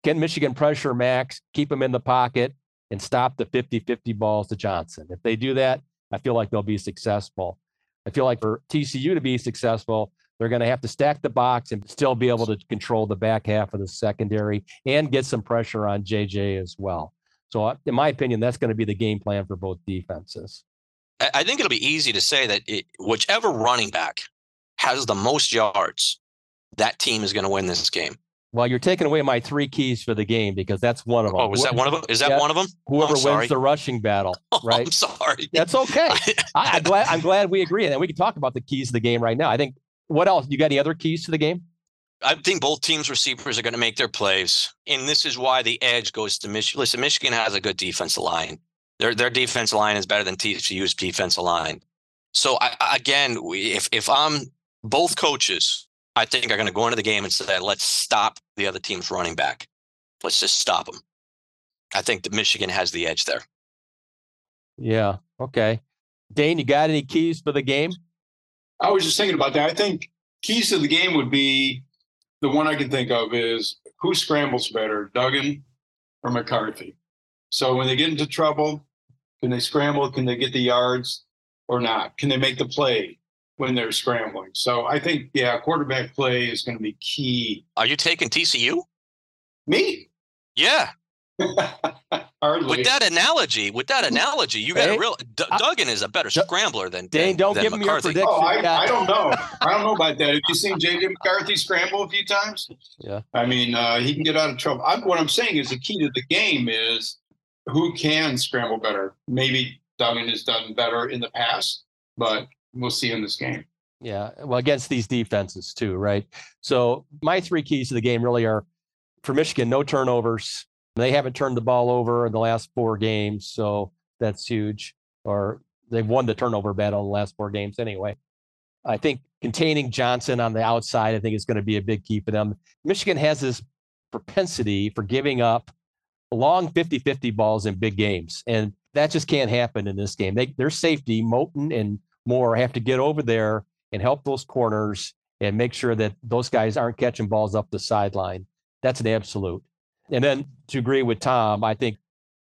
can Michigan pressure Max, keep him in the pocket, and stop the 50 50 balls to Johnston? If they do that, I feel like they'll be successful. I feel like for TCU to be successful, they're going to have to stack the box and still be able to control the back half of the secondary and get some pressure on JJ as well. So, uh, in my opinion, that's going to be the game plan for both defenses. I think it'll be easy to say that it, whichever running back has the most yards, that team is going to win this game. Well, you're taking away my three keys for the game because that's one of them. Oh, is that one of them? Is that yeah, one of them? Oh, Whoever oh, wins the rushing battle, *laughs* oh, right? I'm sorry. That's okay. *laughs* I, am glad. I'm glad we agree, and then we can talk about the keys to the game right now. I think what else? You got any other keys to the game? I think both teams' receivers are going to make their plays, and this is why the edge goes to Michigan. Listen, Michigan has a good defensive line. Their their defensive line is better than TCU's defensive line. So I, again, if if I'm both coaches, I think are going to go into the game and say, let's stop the other team's running back. Let's just stop them. I think that Michigan has the edge there. Yeah. Okay. Dane, you got any keys for the game? I was just thinking about that. I think keys to the game would be the one I can think of is who scrambles better, Duggan or McCarthy. So when they get into trouble, can they scramble? Can they get the yards or not? Can they make the play when they're scrambling? So I think, yeah, quarterback play is going to be key. Are you taking TCU? Me? Yeah. *laughs* With that analogy, with that analogy, you got a real D- Duggan is a better scrambler than Dane. Don't than give McCarthy. me your prediction. Oh, I, I, don't know. I don't know about that. Have you seen JJ McCarthy scramble a few times? Yeah. I mean, uh, he can get out of trouble. I, what I'm saying is the key to the game is who can scramble better. Maybe Duggan has done better in the past, but we'll see in this game. Yeah, well, against these defenses too, right? So my three keys to the game really are for Michigan: no turnovers, they haven't turned the ball over in the last four games, so that's huge. Or they've won the turnover battle in the last four games anyway. I think containing Johnston on the outside, I think is going to be a big key for them. Michigan has this propensity for giving up long 50 50 balls in big games. And That just can't happen in this game. They, their safety, Moten and Moore, have to get over there and help those corners and make sure that those guys aren't catching balls up the sideline. That's an absolute. And then to agree with Tom, I think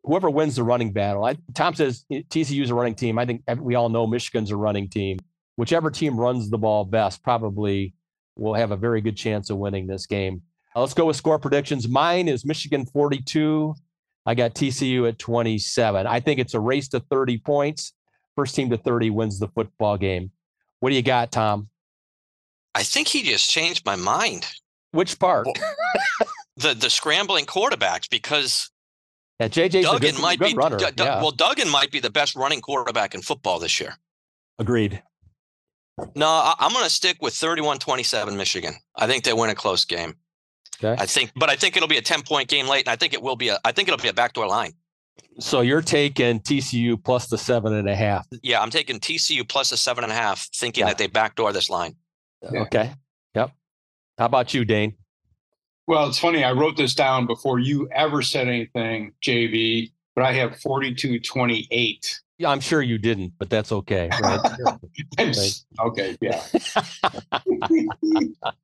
whoever wins the running battle, I, Tom says TCU's a running team. I think we all know Michigan's a running team. Whichever team runs the ball best probably will have a very good chance of winning this game. Uh, let's go with score predictions. Mine is Michigan 42. I got TCU at 27. I think it's a race to 30 points. First team to 30 wins the football game. What do you got, Tom? I think he just changed my mind. Which part? the the scrambling quarterbacks because yeah, JJ Duggan good, might good be runner. D- yeah. well Duggan might be the best running quarterback in football this year. Agreed. No, I, am going to stick with 31-27 Michigan. I think they win a close game. Okay. I think, but I think it'll be a 10 point game late, and I think it will be a. I think it'll be a backdoor line. So you're taking TCU plus the seven and a half. Yeah, I'm taking TCU plus the seven and a half, thinking yeah. that they backdoor this line. Yeah. Okay. Yep. How about you, Dane? Well, it's funny. I wrote this down before you ever said anything, JV, but I have 42 28. Yeah, I'm sure you didn't, but that's okay. Right? *laughs* right. Okay. Yeah.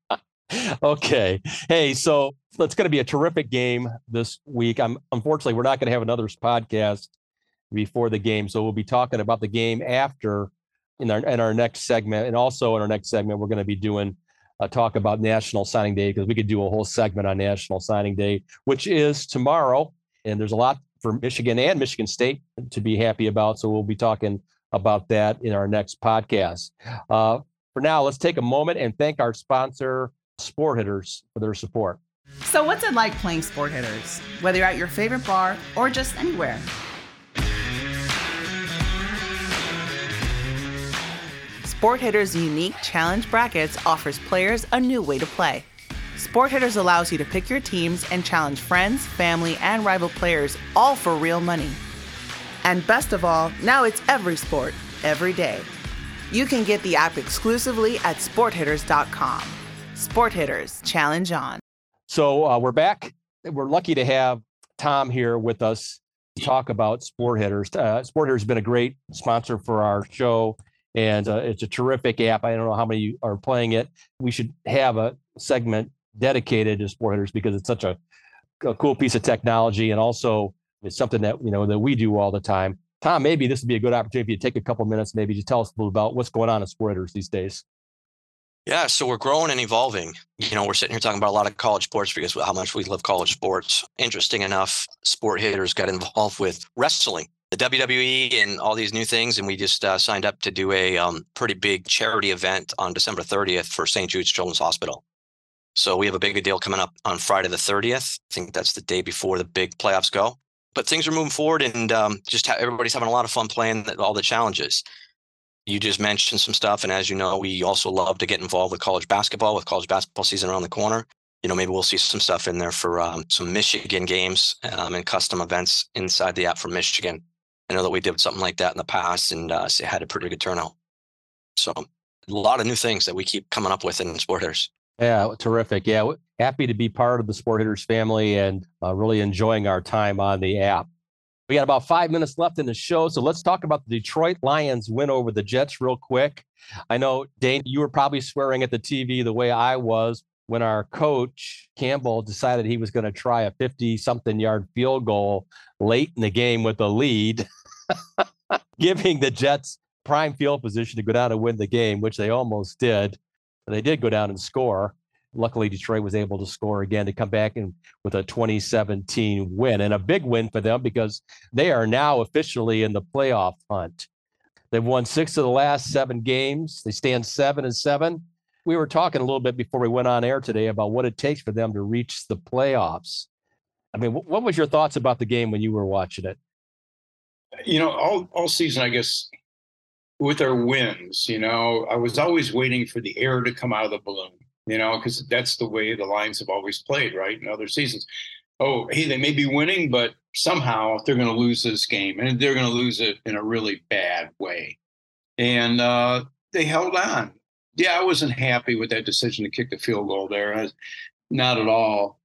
*laughs* *laughs* okay. Hey, so it's going to be a terrific game this week. I'm unfortunately we're not going to have another podcast before the game, so we'll be talking about the game after in our in our next segment, and also in our next segment we're going to be doing a talk about National Signing Day because we could do a whole segment on National Signing Day, which is tomorrow, and there's a lot for Michigan and Michigan State to be happy about. So we'll be talking about that in our next podcast. Uh, for now, let's take a moment and thank our sponsor, Sport Hitters, for their support. So, what's it like playing Sport Hitters, whether you're at your favorite bar or just anywhere? Sport Hitters' unique challenge brackets offers players a new way to play. Sport Hitters allows you to pick your teams and challenge friends, family, and rival players, all for real money. And best of all, now it's every sport, every day. You can get the app exclusively at sporthitters.com. Sport Hitters, challenge on. So uh, we're back. We're lucky to have Tom here with us to talk about Sport Hitters. Uh, Sport Hitters has been a great sponsor for our show, and uh, it's a terrific app. I don't know how many are playing it. We should have a segment dedicated to Sport Hitters because it's such a, a cool piece of technology, and also it's something that you know that we do all the time. Tom, maybe this would be a good opportunity to take a couple minutes, maybe just tell us a little about what's going on at Sport Hitters these days. Yeah, so we're growing and evolving. You know, we're sitting here talking about a lot of college sports because how much we love college sports. Interesting enough, sport hitters got involved with wrestling, the WWE, and all these new things, and we just uh, signed up to do a um, pretty big charity event on December 30th for St. Jude's Children's Hospital. So we have a big deal coming up on Friday the 30th. I think that's the day before the big playoffs go. But things are moving forward, and um, just ha- everybody's having a lot of fun playing all the challenges you just mentioned some stuff. And as you know, we also love to get involved with college basketball with college basketball season around the corner. You know, maybe we'll see some stuff in there for um, some Michigan games um, and custom events inside the app for Michigan. I know that we did something like that in the past and uh, had a pretty good turnout. So a lot of new things that we keep coming up with in Sport Hitters. Yeah, terrific. Yeah, happy to be part of the Sport Hitters family and uh, really enjoying our time on the app. We got about five minutes left in the show. So let's talk about the Detroit Lions win over the Jets real quick. I know, Dane, you were probably swearing at the TV the way I was when our coach, Campbell, decided he was going to try a 50 something yard field goal late in the game with a lead, *laughs* giving the Jets prime field position to go down and win the game, which they almost did. They did go down and score luckily Detroit was able to score again to come back and with a 2017 win and a big win for them because they are now officially in the playoff hunt. They've won six of the last seven games. They stand seven and seven. We were talking a little bit before we went on air today about what it takes for them to reach the playoffs. I mean, what was your thoughts about the game when you were watching it? You know, all all season, I guess, with their wins, you know, I was always waiting for the air to come out of the balloon you know, because that's the way the Lions have always played, right? In other seasons. Oh, hey, they may be winning, but somehow they're going to lose this game, and they're going to lose it in a really bad way. And uh, they held on. Yeah, I wasn't happy with that decision to kick the field goal there. Not at all.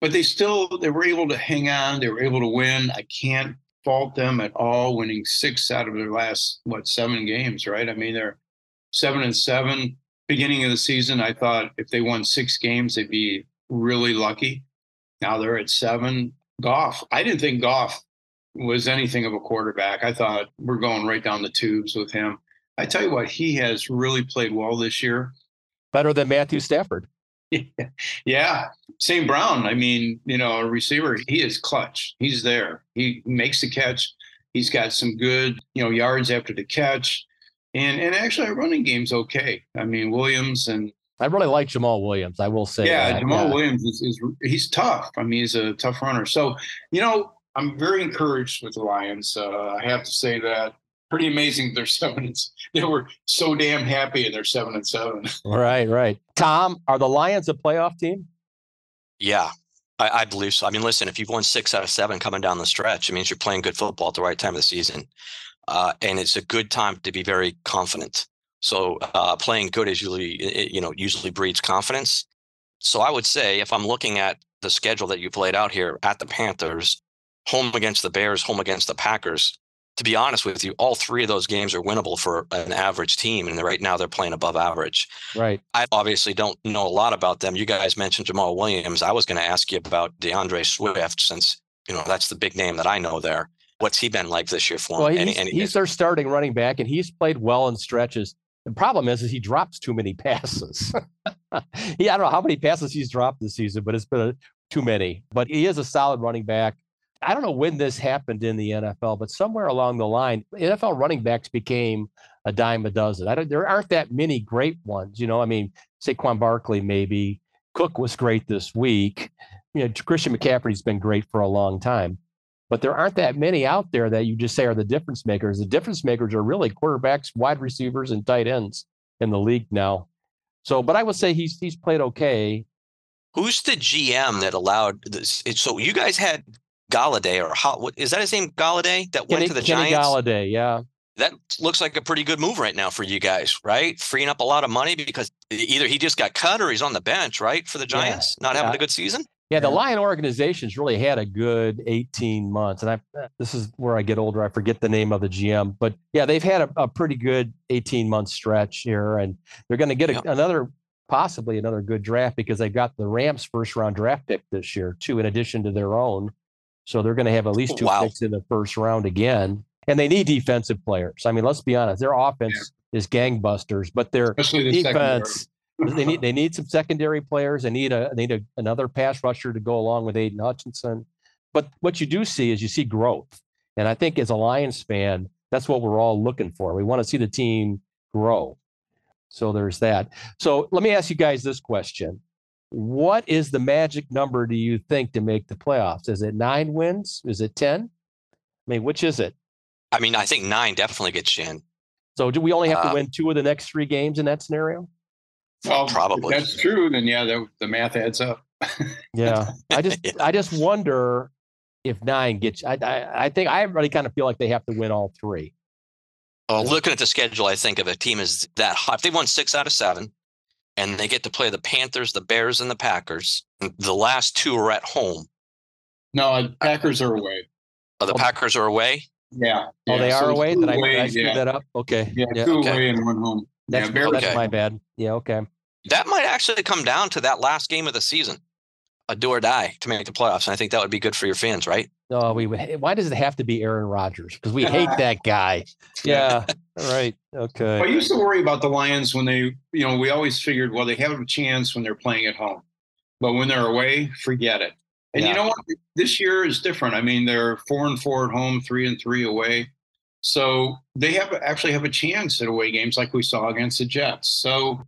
But they still they were able to hang on. They were able to win. I can't fault them at all, winning six out of their last what seven games, right? I mean, they're seven and seven. Beginning of the season, I thought if they won six games, they'd be really lucky. Now they're at seven. Goff, I didn't think Goff was anything of a quarterback. I thought we're going right down the tubes with him. I tell you what, he has really played well this year. Better than Matthew Stafford. *laughs* yeah. St. Brown, I mean, you know, a receiver, he is clutch. He's there. He makes the catch. He's got some good, you know, yards after the catch. And and actually our running game's okay. I mean, Williams and I really like Jamaal Williams. I will say. Yeah, that. Jamaal yeah. Williams is, is he's tough. I mean, he's a tough runner. So, you know, I'm very encouraged with the Lions. Uh, I have to say that pretty amazing. They're *laughs* seven. And, they were so damn happy, and they're seven and seven. *laughs* Right, right. Tom, are the Lions a playoff team? Yeah, I, I, believe so. I mean, listen, if you've won six out of seven coming down the stretch, it means you're playing good football at the right time of the season, uh, and it's a good time to be very confident. So uh, playing good is usually, you know, usually breeds confidence. So I would say if I'm looking at the schedule that you've laid out here at the Panthers, home against the Bears, home against the Packers, to be honest with you, all three of those games are winnable for an average team, and right now they're playing above average. Right. I obviously don't know a lot about them. You guys mentioned Jamaal Williams. I was going to ask you about D'Andre Swift, since you know that's the big name that I know there. What's he been like this year for well, him? He's, and, and, he's their starting running back, and he's played well in stretches. The problem is, is he drops too many *laughs* passes. *laughs* he, I don't know how many passes he's dropped this season, but it's been a, too many. But he is a solid running back. I don't know when this happened in the NFL, but somewhere along the line, NFL running backs became a dime a dozen. I don't, there aren't that many great ones. You know, I mean, Saquon Barkley, maybe. Cook was great this week. You know, Christian McCaffrey's been great for a long time. But there aren't that many out there that you just say are the difference makers. The difference makers are really quarterbacks, wide receivers, and tight ends in the league now. So, but I would say he's he's played okay. Who's the GM that allowed this? So you guys had Golladay or how, what, is that his name? Golladay that Kenny, went to the Kenny Giants. Golladay, yeah. That looks like a pretty good move right now for you guys, right? Freeing up a lot of money because either he just got cut or he's on the bench, right, for the Giants, yeah. not having yeah. a good season. Yeah, the Lion organization's really had a good 18 months, and I eh, this is where I get older. I forget the name of the GM, but yeah, they've had a, a pretty good 18 month stretch here, and they're going to get a, another possibly another good draft because they got the Rams first round draft pick this year too, in addition to their own. So they're going to have at least two wow. picks in the first round again. And they need defensive players. I mean, let's be honest, their offense yeah. is gangbusters, but their the defense they need they need some secondary players. They need a they need a, another pass rusher to go along with Aidan Hutchinson. But what you do see is you see growth. And I think as a Lions fan, that's what we're all looking for. We want to see the team grow. So there's that. So let me ask you guys this question. What is the magic number do you think to make the playoffs? Is it nine wins? Is it 10? I mean, which is it? I mean, I think nine definitely gets you in. So do we only have uh, to win two of the next three games in that scenario? Well, probably. that's true, then yeah, the, the math adds up. *laughs* yeah. I just *laughs* yeah. I just wonder if nine gets I, I I think I really kind of feel like they have to win all three. Well, looking at the schedule, I think if a team is that hot, if they won six out of seven, and they get to play the Panthers, the Bears, and the Packers. The last two are at home. No, uh, Packers are away. Oh, the Packers are away. Yeah. Oh, they are away. Did I, away, I screw yeah. that up? Okay. Yeah, yeah. two okay. away and one home. That's, yeah, oh, that's okay. my bad. Yeah. Okay. That might actually come down to that last game of the season, a do or die to make the playoffs. And I think that would be good for your fans, right? Oh, we. Why does it have to be Aaron Rodgers? Because we hate that guy. *laughs* Yeah. right. Okay. I used to worry about the Lions when they, you know, we always figured, well, they have a chance when they're playing at home, but when they're away, forget it. And yeah. you know what? This year is different. I mean, they're four and four at home, three and three away. So they have actually have a chance at away games like we saw against the Jets. So,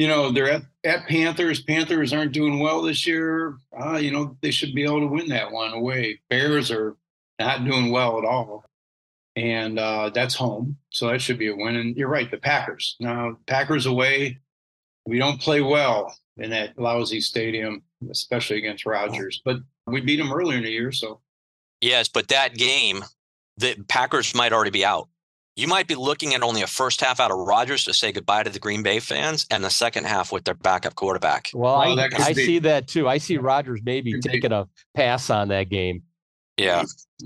you know, they're at, at Panthers. Panthers aren't doing well this year. Uh, you know, they should be able to win that one away. Bears are not doing well at all and uh, that's home, so that should be a win. And you're right, the Packers. Now, Packers away, we don't play well in that lousy stadium, especially against Rodgers. But we beat them earlier in the year, so. Yes, but that game, the Packers might already be out. You might be looking at only a first half out of Rodgers to say goodbye to the Green Bay fans, and the second half with their backup quarterback. Well, well I, I see that too. I see Rodgers maybe taking a pass on that game. Yeah.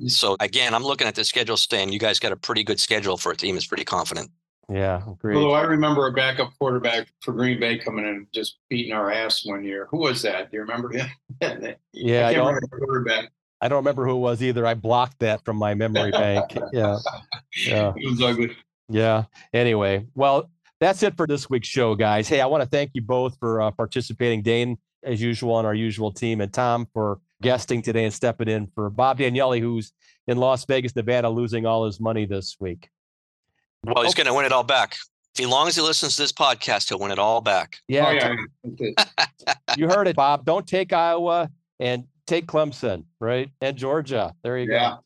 So again, I'm looking at the schedule saying you guys got a pretty good schedule for a team that's pretty confident. Yeah, great. Although I remember a backup quarterback for Green Bay coming in and just beating our ass one year. Who was that? Do you remember him? *laughs* yeah, I, I don't. remember quarterback. I don't remember who it was either. I blocked that from my memory bank. Yeah, yeah, *laughs* It was ugly. yeah. Anyway, well, that's it for this week's show, guys. Hey, I want to thank you both for uh, participating. Dane, as usual, on our usual team, and Tom for guesting today and stepping in for Bob Daniele, who's in Las Vegas, Nevada, losing all his money this week. Well, he's going to win it all back. As long as he listens to this podcast, he'll win it all back. Yeah, oh, yeah. *laughs* You heard it, Bob. Don't take Iowa and take Clemson, right? And Georgia. There you Yeah.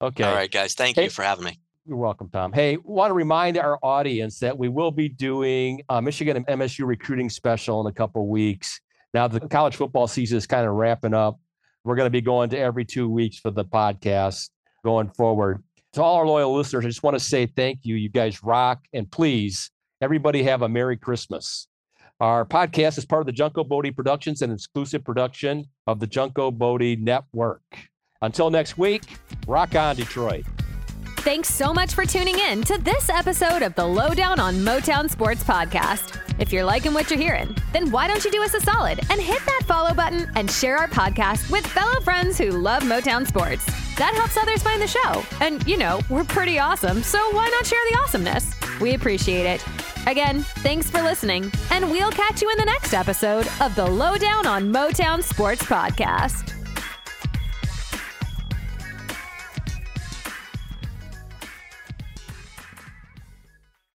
go. Okay. All right, guys. Thank Hey. you for having me. You're welcome, Tom. Hey, want to remind our audience that we will be doing a Michigan and MSU recruiting special in a couple weeks. Now the college football season is kind of wrapping up. We're going to be going to every two weeks for the podcast going forward. To all our loyal listeners, I just want to say thank you. You guys rock, and please, everybody have a Merry Christmas. Our podcast is part of the Junko Bodie Productions and exclusive production of the Junko Bodie Network. Until next week, rock on, Detroit. Thanks so much for tuning in to this episode of the Lowdown on Motown Sports Podcast. If you're liking what you're hearing, then why don't you do us a solid and hit that follow button and share our podcast with fellow friends who love Motown sports? That helps others find the show. And, you know, we're pretty awesome, so why not share the awesomeness? We appreciate it. Again, thanks for listening, and we'll catch you in the next episode of the Lowdown on Motown Sports Podcast.